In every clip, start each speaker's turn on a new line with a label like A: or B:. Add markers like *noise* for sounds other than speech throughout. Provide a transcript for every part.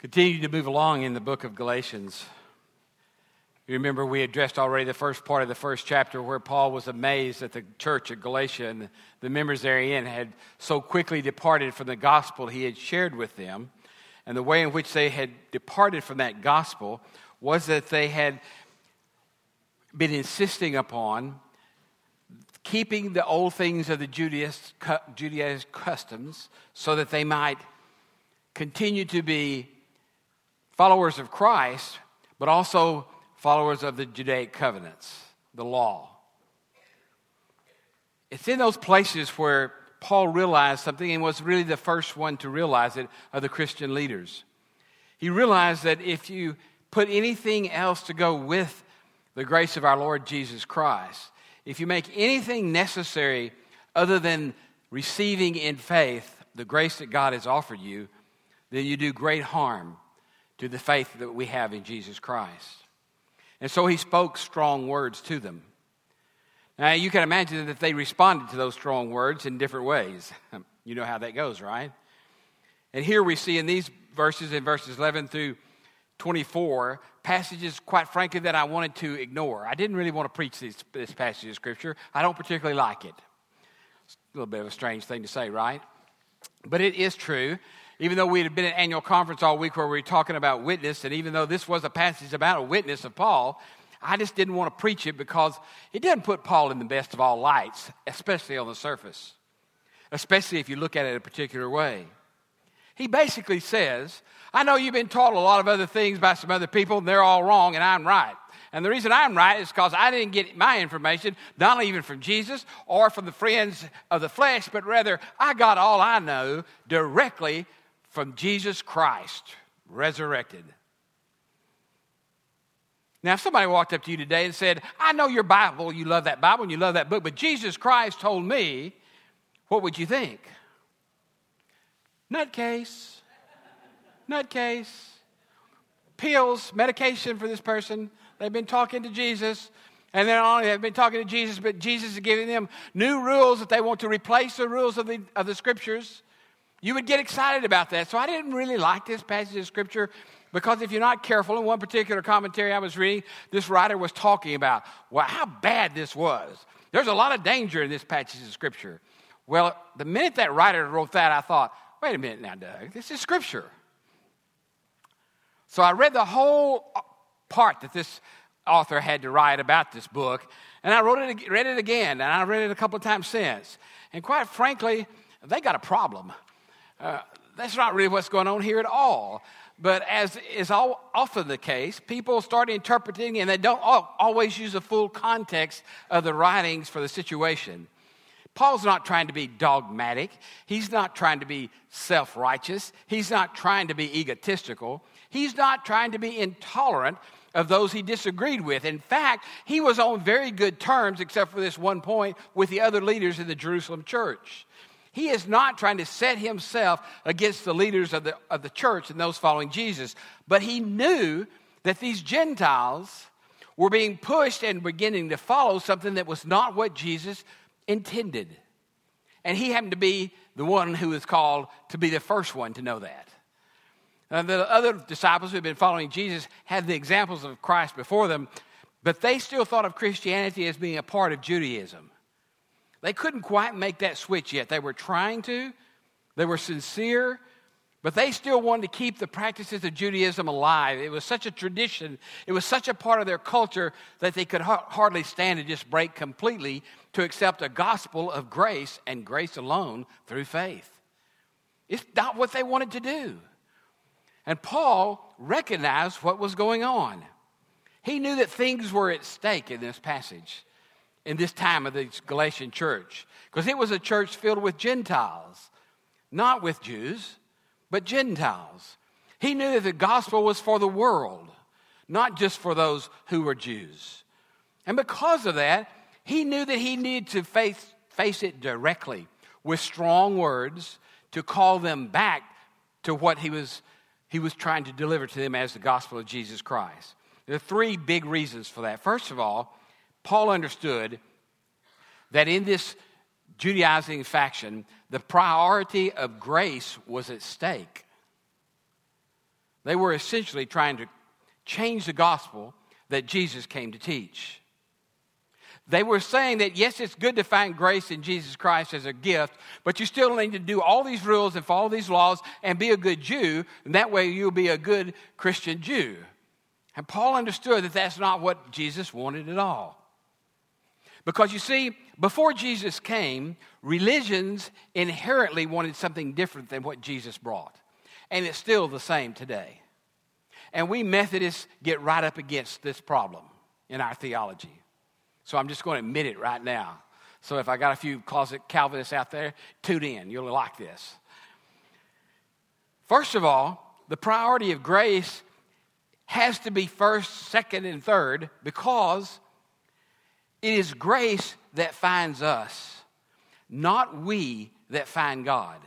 A: Continue to move along in the book of Galatians. You remember we addressed already the first part of the first chapter where Paul was amazed that the church at Galatia and the members therein had so quickly departed from the gospel he had shared with them. And the way in which they had departed from that gospel was that they had been insisting upon keeping the old things of the Judaist customs so that they might continue to be followers of Christ, but also followers of the Judaic covenants, the law. It's in those places where Paul realized something and was really the first one to realize it of the Christian leaders. He realized that if you put anything else to go with the grace of our Lord Jesus Christ, if you make anything necessary other than receiving in faith the grace that God has offered you, then you do great harm to the faith that we have in Jesus Christ. And so he spoke strong words to them. Now, you can imagine that they responded to those strong words in different ways. *laughs* You know how that goes, right? And here we see in these verses, in verses 11 through 24, passages, quite frankly, that I wanted to ignore. I didn't really want to preach this, this passage of Scripture. I don't particularly like it. It's a little bit of a strange thing to say, right? But it is true even though we had been at annual conference all week where we were talking about witness, and even though this was a passage about a witness of Paul, I just didn't want to preach it because it doesn't put Paul in the best of all lights, especially on the surface, especially if you look at it a particular way. He basically says, I know you've been taught a lot of other things by some other people, and they're all wrong, and I'm right. And the reason I'm right is because I didn't get my information, not even from Jesus or from the friends of the flesh, but rather I got all I know directly from Jesus Christ resurrected. Now, if somebody walked up to you today and said, I know your Bible, you love that Bible and you love that book, but Jesus Christ told me, what would you think? Nutcase. Nutcase. Pills, medication for this person. They've been talking to Jesus. And then only they've been talking to Jesus, but Jesus is giving them new rules that they want to replace the rules of the, of the scriptures. You would get excited about that. So I didn't really like this passage of scripture because if you're not careful, in one particular commentary I was reading, this writer was talking about well, how bad this was. There's a lot of danger in this passage of scripture. Well, the minute that writer wrote that, I thought, wait a minute now, Doug, this is scripture. So I read the whole part that this author had to write about this book, and I wrote it, read it again, and I read it a couple of times since. And quite frankly, they got a problem. Uh, that's not really what's going on here at all. But as is all, often the case, people start interpreting and they don't always use the full context of the writings for the situation. Paul's not trying to be dogmatic. He's not trying to be self righteous. He's not trying to be egotistical. He's not trying to be intolerant of those he disagreed with. In fact, he was on very good terms, except for this one point, with the other leaders in the Jerusalem church. He is not trying to set himself against the leaders of the, of the church and those following Jesus, but he knew that these Gentiles were being pushed and beginning to follow something that was not what Jesus intended. And he happened to be the one who was called to be the first one to know that. And the other disciples who had been following Jesus had the examples of Christ before them, but they still thought of Christianity as being a part of Judaism. They couldn't quite make that switch yet. They were trying to, they were sincere, but they still wanted to keep the practices of Judaism alive. It was such a tradition, it was such a part of their culture that they could ha- hardly stand to just break completely to accept a gospel of grace and grace alone through faith. It's not what they wanted to do. And Paul recognized what was going on. He knew that things were at stake in this passage in this time of the Galatian church because it was a church filled with Gentiles, not with Jews, but Gentiles. He knew that the gospel was for the world, not just for those who were Jews. And because of that, he knew that he needed to face, face it directly with strong words to call them back to what he was, he was trying to deliver to them as the gospel of Jesus Christ. There are three big reasons for that. First of all, Paul understood that in this Judaizing faction, the priority of grace was at stake. They were essentially trying to change the gospel that Jesus came to teach. They were saying that, yes, it's good to find grace in Jesus Christ as a gift, but you still need to do all these rules and follow these laws and be a good Jew, and that way you'll be a good Christian Jew. And Paul understood that that's not what Jesus wanted at all. Because you see, before Jesus came, religions inherently wanted something different than what Jesus brought. And it's still the same today. And we Methodists get right up against this problem in our theology. So I'm just going to admit it right now. So if I got a few closet Calvinists out there, tune in. You'll like this. First of all, the priority of grace has to be first, second, and third because it is grace that finds us, not we that find God.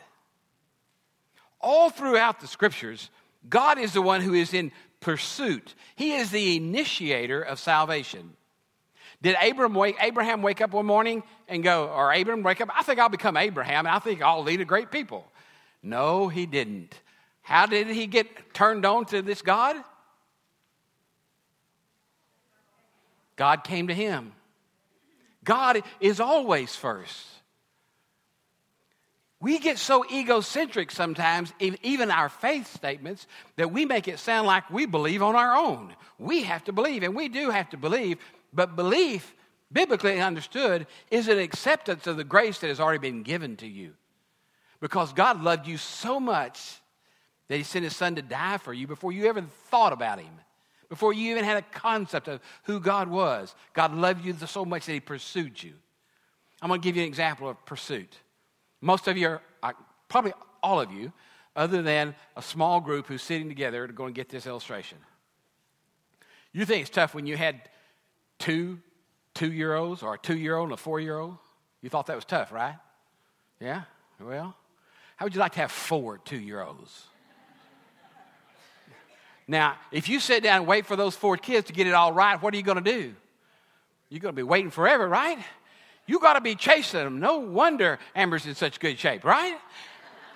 A: All throughout the scriptures, God is the one who is in pursuit. He is the initiator of salvation. Did Abraham wake, Abraham wake up one morning and go, or Abraham wake up, I think I'll become Abraham and I think I'll lead a great people? No, he didn't. How did he get turned on to this God? God came to him. God is always first. We get so egocentric sometimes, even our faith statements, that we make it sound like we believe on our own. We have to believe, and we do have to believe, but belief, biblically understood, is an acceptance of the grace that has already been given to you. Because God loved you so much that He sent His Son to die for you before you ever thought about Him, before you even had a concept of who God was. God loved you so much that He pursued you. I'm going to give you an example of pursuit. Most of you are, probably all of you, other than a small group who's sitting together to go and get this illustration. You think it's tough when you had two two year olds or a two year old and a four year old? You thought that was tough, right? Yeah? Well, how would you like to have four two year olds? Now, if you sit down and wait for those four kids to get it all right, what are you going to do? You're going to be waiting forever, right? You got to be chasing them. No wonder Amber's in such good shape, right?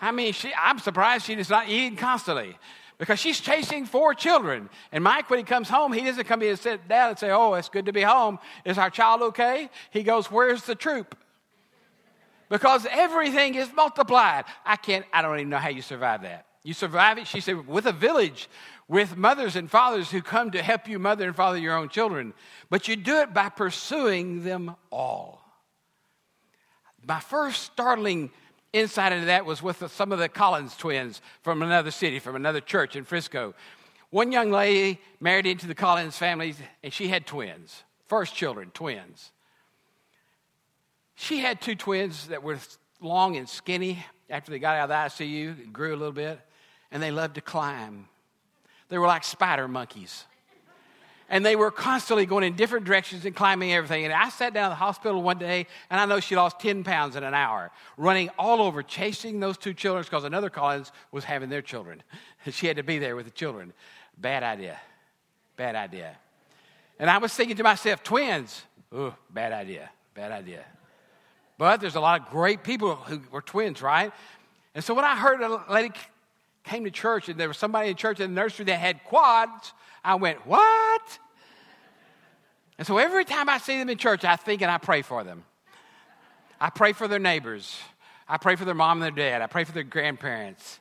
A: I mean, she, I'm surprised she's not eating constantly because she's chasing four children. And Mike, when he comes home, he doesn't come in and sit down and say, Oh, it's good to be home. Is our child okay? He goes, Where's the troop? Because everything is multiplied. I can't, I don't even know how you survive that. You survive it, she said, with a village, with mothers and fathers who come to help you mother and father your own children. But you do it by pursuing them all. My first startling insight into that was with some of the Collins twins from another city, from another church in Frisco. One young lady married into the Collins family, and she had twins, first children, twins. She had two twins that were long and skinny after they got out of the ICU, grew a little bit, and they loved to climb. They were like spider monkeys and they were constantly going in different directions and climbing everything. And I sat down at the hospital one day, and I know she lost 10 pounds in an hour, running all over, chasing those two children because another Collins was having their children. *laughs* she had to be there with the children. Bad idea. Bad idea. And I was thinking to myself, twins, ooh, bad idea, bad idea. But there's a lot of great people who were twins, right? And so when I heard a lady came to church and there was somebody in church in the nursery that had quads, I went, What? And so every time I see them in church, I think and I pray for them. I pray for their neighbors. I pray for their mom and their dad. I pray for their grandparents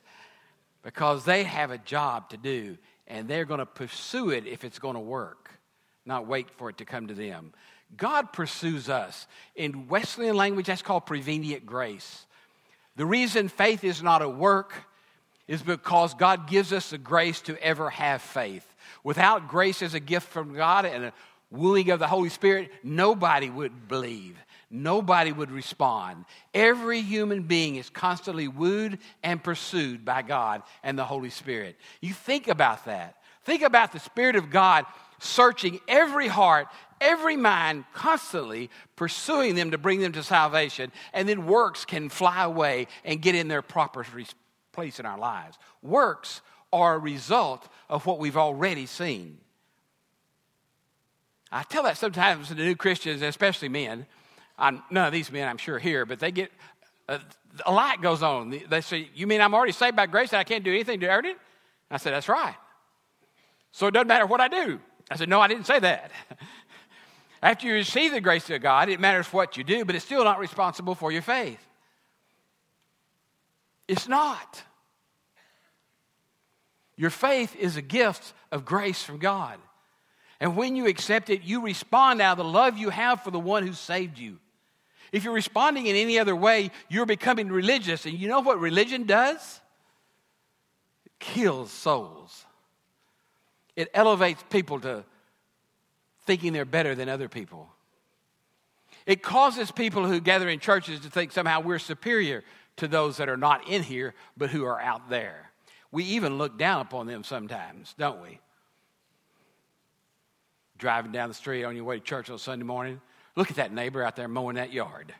A: because they have a job to do and they're going to pursue it if it's going to work, not wait for it to come to them. God pursues us. In Wesleyan language, that's called prevenient grace. The reason faith is not a work is because God gives us the grace to ever have faith. Without grace as a gift from God and a wooing of the Holy Spirit, nobody would believe. Nobody would respond. Every human being is constantly wooed and pursued by God and the Holy Spirit. You think about that. Think about the Spirit of God searching every heart, every mind, constantly pursuing them to bring them to salvation, and then works can fly away and get in their proper place in our lives. Works are a result of what we've already seen. I tell that sometimes to new Christians, especially men. I'm, none of these men, I'm sure, here, but they get uh, a light goes on. They say, You mean I'm already saved by grace and I can't do anything to earn it? I said, That's right. So it doesn't matter what I do. I said, No, I didn't say that. *laughs* After you receive the grace of God, it matters what you do, but it's still not responsible for your faith. It's not. Your faith is a gift of grace from God. And when you accept it, you respond out of the love you have for the one who saved you. If you're responding in any other way, you're becoming religious. And you know what religion does? It kills souls. It elevates people to thinking they're better than other people. It causes people who gather in churches to think somehow we're superior to those that are not in here, but who are out there. We even look down upon them sometimes, don't we? Driving down the street on your way to church on Sunday morning, look at that neighbor out there mowing that yard.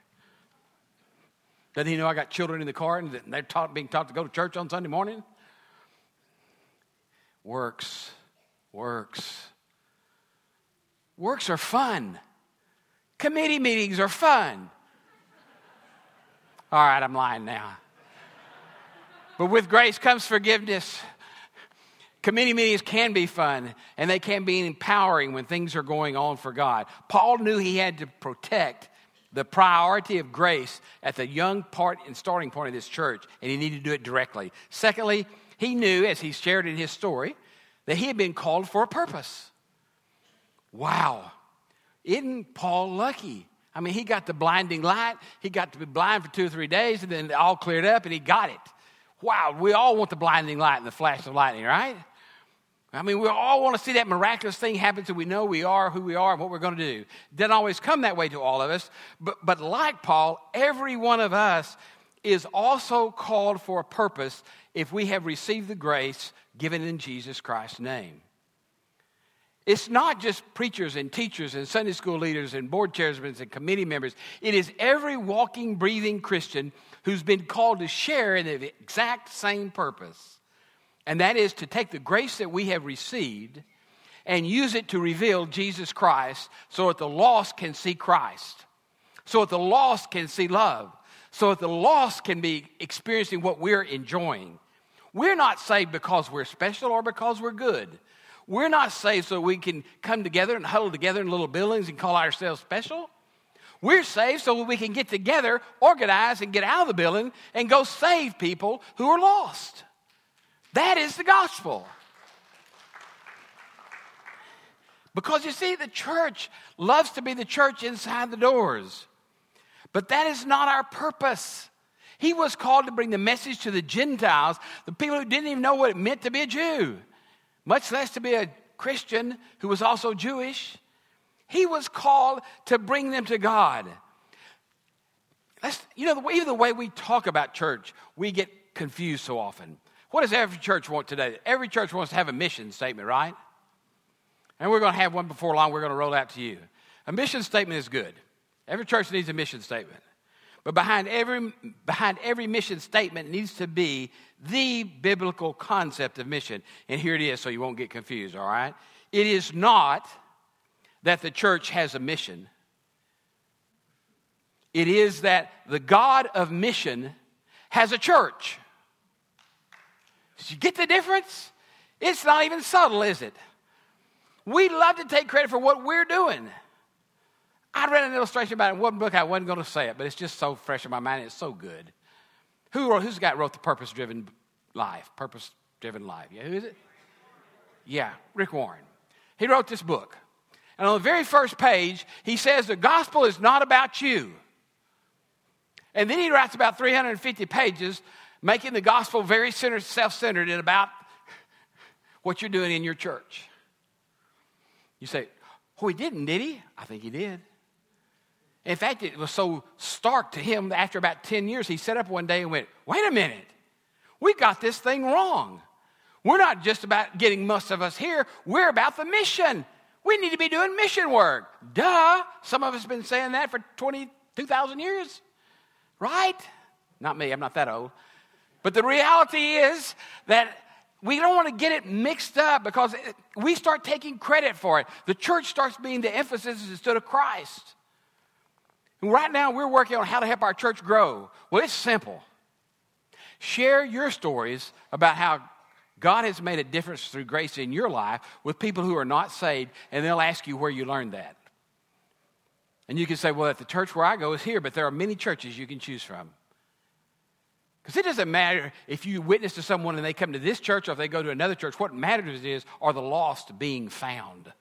A: Doesn't he know I got children in the car and they're taught, being taught to go to church on Sunday morning? Works, works. Works are fun. Committee meetings are fun. All right, I'm lying now. But with grace comes forgiveness. Committee meetings can be fun and they can be empowering when things are going on for God. Paul knew he had to protect the priority of grace at the young part and starting point of this church, and he needed to do it directly. Secondly, he knew, as he shared in his story, that he had been called for a purpose. Wow. Isn't Paul lucky? I mean, he got the blinding light. He got to be blind for two or three days, and then it all cleared up, and he got it. Wow, we all want the blinding light and the flash of lightning, right? I mean, we all want to see that miraculous thing happen so we know we are who we are and what we're going to do. It doesn't always come that way to all of us, but, but like Paul, every one of us is also called for a purpose if we have received the grace given in Jesus Christ's name. It's not just preachers and teachers and Sunday school leaders and board chairmen and committee members. It is every walking, breathing Christian who's been called to share in the exact same purpose. And that is to take the grace that we have received and use it to reveal Jesus Christ so that the lost can see Christ, so that the lost can see love, so that the lost can be experiencing what we're enjoying. We're not saved because we're special or because we're good. We're not saved so we can come together and huddle together in little buildings and call ourselves special. We're saved so we can get together, organize, and get out of the building and go save people who are lost. That is the gospel. Because you see, the church loves to be the church inside the doors. But that is not our purpose. He was called to bring the message to the Gentiles, the people who didn't even know what it meant to be a Jew much less to be a Christian who was also Jewish. He was called to bring them to God. Let's, you know, even the way we talk about church, we get confused so often. What does every church want today? Every church wants to have a mission statement, right? And we're going to have one before long, we're going to roll out to you. A mission statement is good. Every church needs a mission statement. But behind every, behind every mission statement needs to be the biblical concept of mission. And here it is, so you won't get confused, all right? It is not that the church has a mission, it is that the God of mission has a church. Did you get the difference? It's not even subtle, is it? We love to take credit for what we're doing. I read an illustration about it in one book. I wasn't going to say it, but it's just so fresh in my mind. It's so good. Who wrote, who's the guy wrote the Purpose Driven Life? Purpose Driven Life. Yeah, who is it? Yeah, Rick Warren. He wrote this book. And on the very first page, he says the gospel is not about you. And then he writes about 350 pages, making the gospel very self centered and about what you're doing in your church. You say, Oh, he didn't, did he? I think he did. In fact, it was so stark to him after about 10 years, he sat up one day and went, Wait a minute, we got this thing wrong. We're not just about getting most of us here, we're about the mission. We need to be doing mission work. Duh. Some of us have been saying that for 22,000 years, right? Not me, I'm not that old. But the reality is that we don't want to get it mixed up because we start taking credit for it. The church starts being the emphasis instead of Christ. Right now, we're working on how to help our church grow. Well, it's simple. Share your stories about how God has made a difference through grace in your life with people who are not saved, and they'll ask you where you learned that. And you can say, well, at the church where I go is here, but there are many churches you can choose from. Because it doesn't matter if you witness to someone and they come to this church or if they go to another church. What matters is, are the lost being found?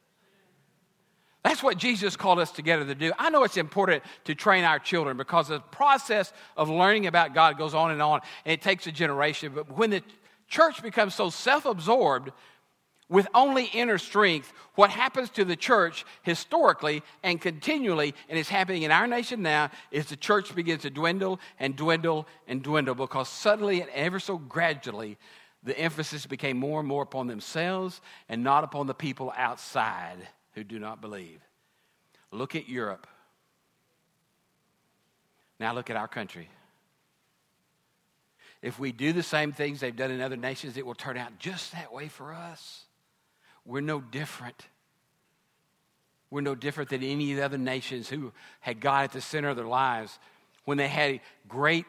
A: That's what Jesus called us together to do. I know it's important to train our children because the process of learning about God goes on and on, and it takes a generation. But when the church becomes so self absorbed with only inner strength, what happens to the church historically and continually, and it's happening in our nation now, is the church begins to dwindle and dwindle and dwindle because suddenly and ever so gradually, the emphasis became more and more upon themselves and not upon the people outside who do not believe. Look at Europe. Now look at our country. If we do the same things they've done in other nations, it will turn out just that way for us. We're no different. We're no different than any of the other nations who had God at the center of their lives when they had great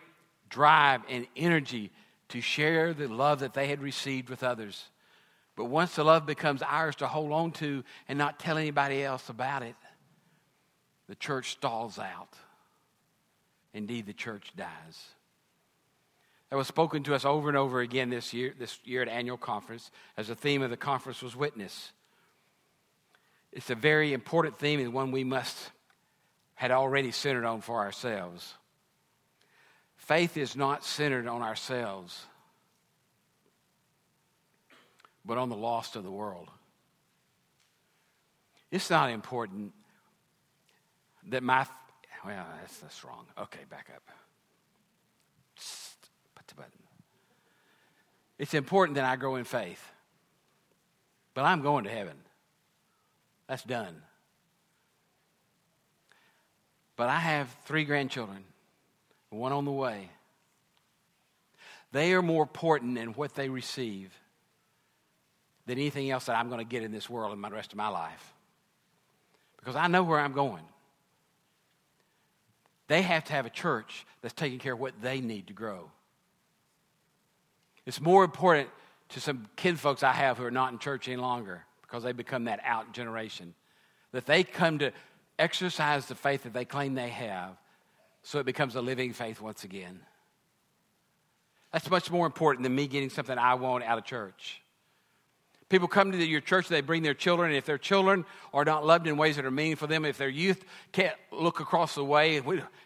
A: drive and energy to share the love that they had received with others. But once the love becomes ours to hold on to and not tell anybody else about it, the church stalls out. Indeed, the church dies. That was spoken to us over and over again this year, this year at annual conference, as the theme of the conference was witness. It's a very important theme and one we must had already centered on for ourselves. Faith is not centered on ourselves but on the lost of the world. It's not important that my, well, that's, that's wrong. Okay, back up. Put the button. It's important that I grow in faith, but I'm going to heaven. That's done. But I have three grandchildren, one on the way. They are more important in what they receive than anything else that I'm going to get in this world in the rest of my life. Because I know where I'm going. They have to have a church that's taking care of what they need to grow. It's more important to some kid folks I have who are not in church any longer because they become that out generation that they come to exercise the faith that they claim they have so it becomes a living faith once again. That's much more important than me getting something I want out of church. People come to your church, they bring their children, and if their children are not loved in ways that are meaningful for them, if their youth can't look across the way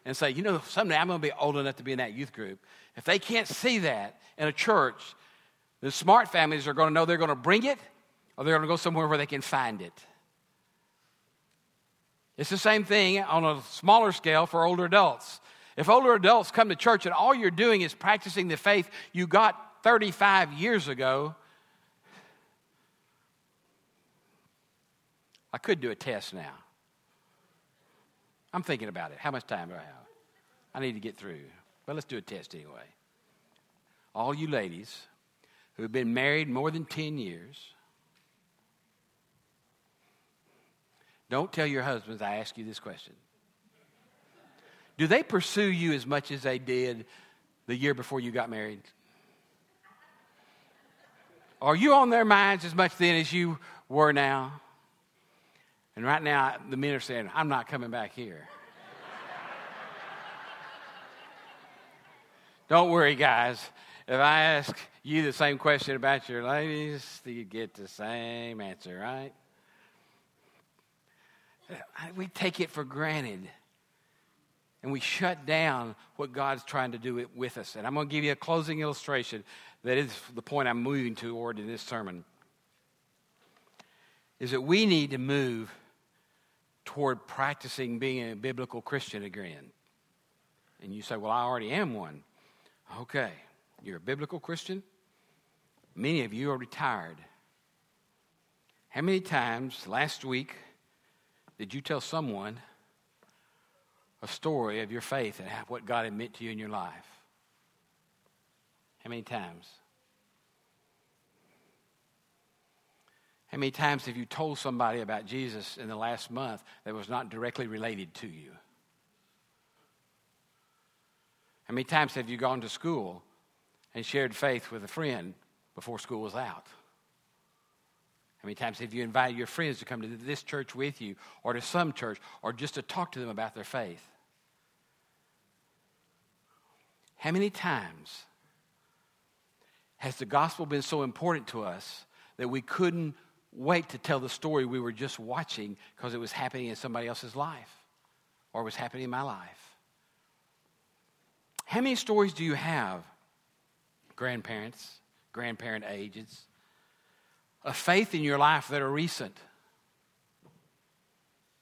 A: and say, you know, someday I'm going to be old enough to be in that youth group, if they can't see that in a church, the smart families are going to know they're going to bring it or they're going to go somewhere where they can find it. It's the same thing on a smaller scale for older adults. If older adults come to church and all you're doing is practicing the faith you got 35 years ago, I could do a test now. I'm thinking about it. How much time do I have? I need to get through. But let's do a test anyway. All you ladies who have been married more than 10 years, don't tell your husbands I ask you this question. Do they pursue you as much as they did the year before you got married? Are you on their minds as much then as you were now? And right now, the men are saying, I'm not coming back here. Don't worry, guys. If I ask you the same question about your ladies, you get the same answer, right? We take it for granted. And we shut down what God's trying to do with us. And I'm going to give you a closing illustration that is the point I'm moving toward in this sermon. Is that we need to move toward practicing being a biblical Christian again. And you say, Well, I already am one. Okay, you're a biblical Christian. Many of you are retired. How many times last week did you tell someone a story of your faith and what God had meant to you in your life? How many times? How many times have you told somebody about Jesus in the last month that was not directly related to you? How many times have you gone to school and shared faith with a friend before school was out? How many times have you invited your friends to come to this church with you or to some church or just to talk to them about their faith? How many times has the gospel been so important to us that we couldn't wait to tell the story we were just watching because it was happening in somebody else's life or was happening in my life? How many stories do you have, grandparents, grandparent ages, of faith in your life that are recent?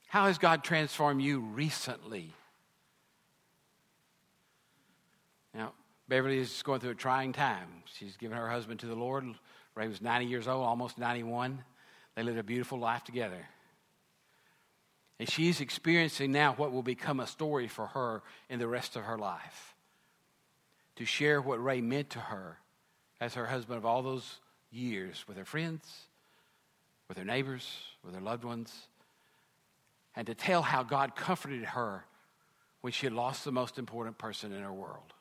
A: How has God transformed you recently? Now, Beverly is going through a trying time. She's given her husband to the Lord. Ray was 90 years old, almost 91. They lived a beautiful life together. And she's experiencing now what will become a story for her in the rest of her life. To share what Ray meant to her as her husband of all those years with her friends, with her neighbors, with her loved ones, and to tell how God comforted her when she had lost the most important person in her world.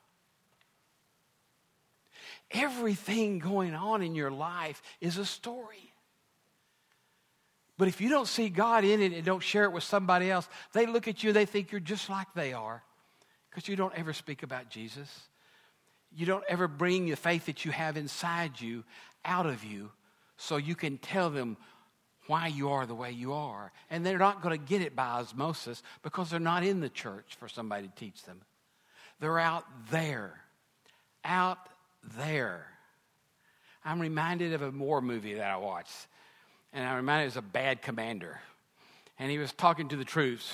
A: Everything going on in your life is a story. But if you don't see God in it and don't share it with somebody else, they look at you, they think you're just like they are because you don't ever speak about Jesus. You don't ever bring the faith that you have inside you out of you so you can tell them why you are the way you are. And they're not going to get it by osmosis because they're not in the church for somebody to teach them. They're out there, out there. I'm reminded of a war movie that I watched, and I'm reminded was a bad commander. And he was talking to the troops.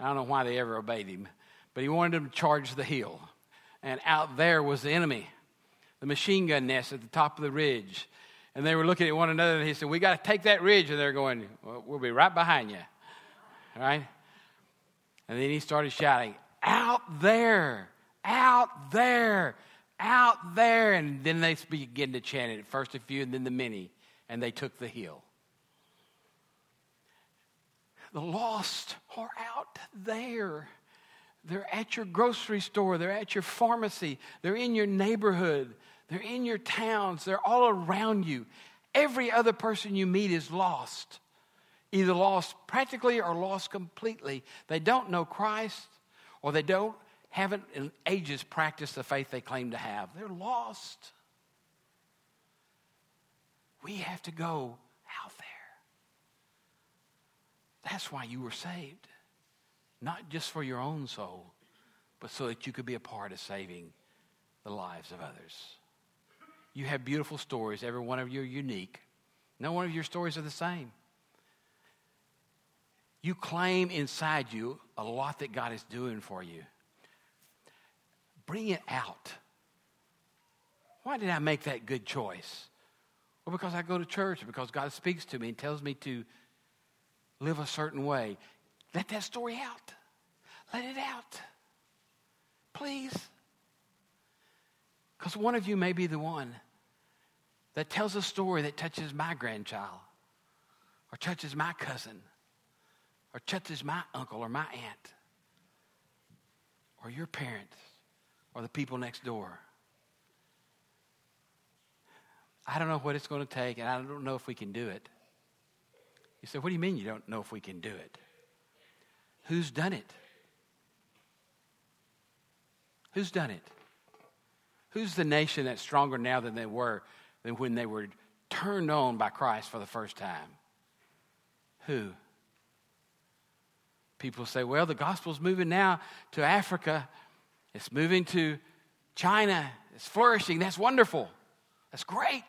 A: I don't know why they ever obeyed him, but he wanted them to charge the hill. And out there was the enemy, the machine gun nest at the top of the ridge. And they were looking at one another, and he said, We got to take that ridge. And they're going, well, We'll be right behind you. Right? And then he started shouting, Out there, out there out there. And then they begin to chant it. First a few and then the many. And they took the hill. The lost are out there. They're at your grocery store. They're at your pharmacy. They're in your neighborhood. They're in your towns. They're all around you. Every other person you meet is lost, either lost practically or lost completely. They don't know Christ or they don't haven't in ages practiced the faith they claim to have. They're lost. We have to go out there. That's why you were saved. Not just for your own soul, but so that you could be a part of saving the lives of others. You have beautiful stories. Every one of you are unique. No one of your stories are the same. You claim inside you a lot that God is doing for you. Bring it out. Why did I make that good choice? Well, because I go to church, because God speaks to me and tells me to live a certain way. Let that story out. Let it out. Please. Because one of you may be the one that tells a story that touches my grandchild, or touches my cousin, or touches my uncle or my aunt, or your parents or the people next door. I don't know what it's going to take, and I don't know if we can do it. You say, What do you mean you don't know if we can do it? Who's done it? Who's done it? Who's the nation that's stronger now than they were than when they were turned on by Christ for the first time? Who? People say, well, the gospel's moving now to Africa it's moving to China. It's flourishing. That's wonderful. That's great.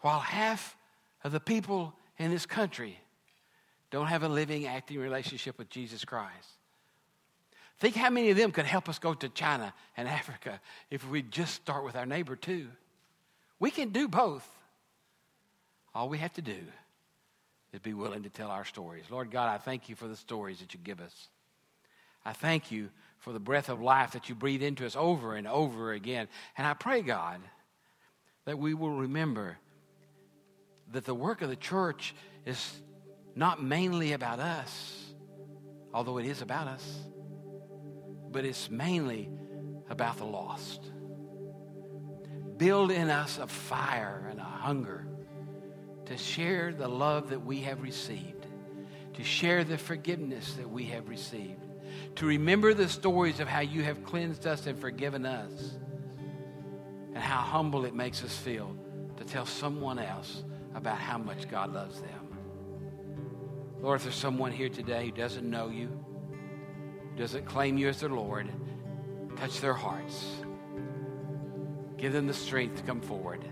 A: While half of the people in this country don't have a living, acting relationship with Jesus Christ. Think how many of them could help us go to China and *laughs* Africa if we just start with our neighbor too. We can do both. All we have to do is be willing to tell our stories. Lord God, I thank you for the stories that you give us. I thank you for the breath of life that you breathe into us over and over again. And I pray, God, that we will remember that the work of the church is not mainly about us, although it is about us, but it's mainly about the lost. build in us a fire and a hunger to share the love that we have received, to share the forgiveness that we have received, to remember the stories of how you have cleansed us and forgiven us, and how humble it makes us feel to tell someone else about how much God loves them. Lord, if there's someone here today who doesn't know you, doesn't claim you as their Lord, touch their hearts. Give them the strength to come forward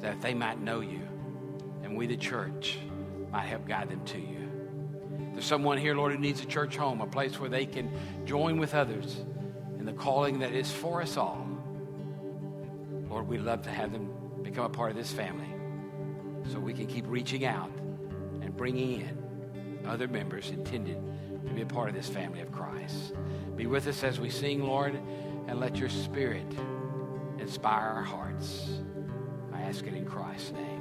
A: that they might know you and we, the church, might help guide them to you. There's someone here, Lord, who needs a church home, a place where they can join with others in the calling that is for us all. Lord, we'd love to have them become a part of this family so we can keep reaching out and bringing in other members intended to be a part of this family of Christ. Be with us as we sing, Lord, and let your spirit inspire our hearts. I ask it in Christ's name.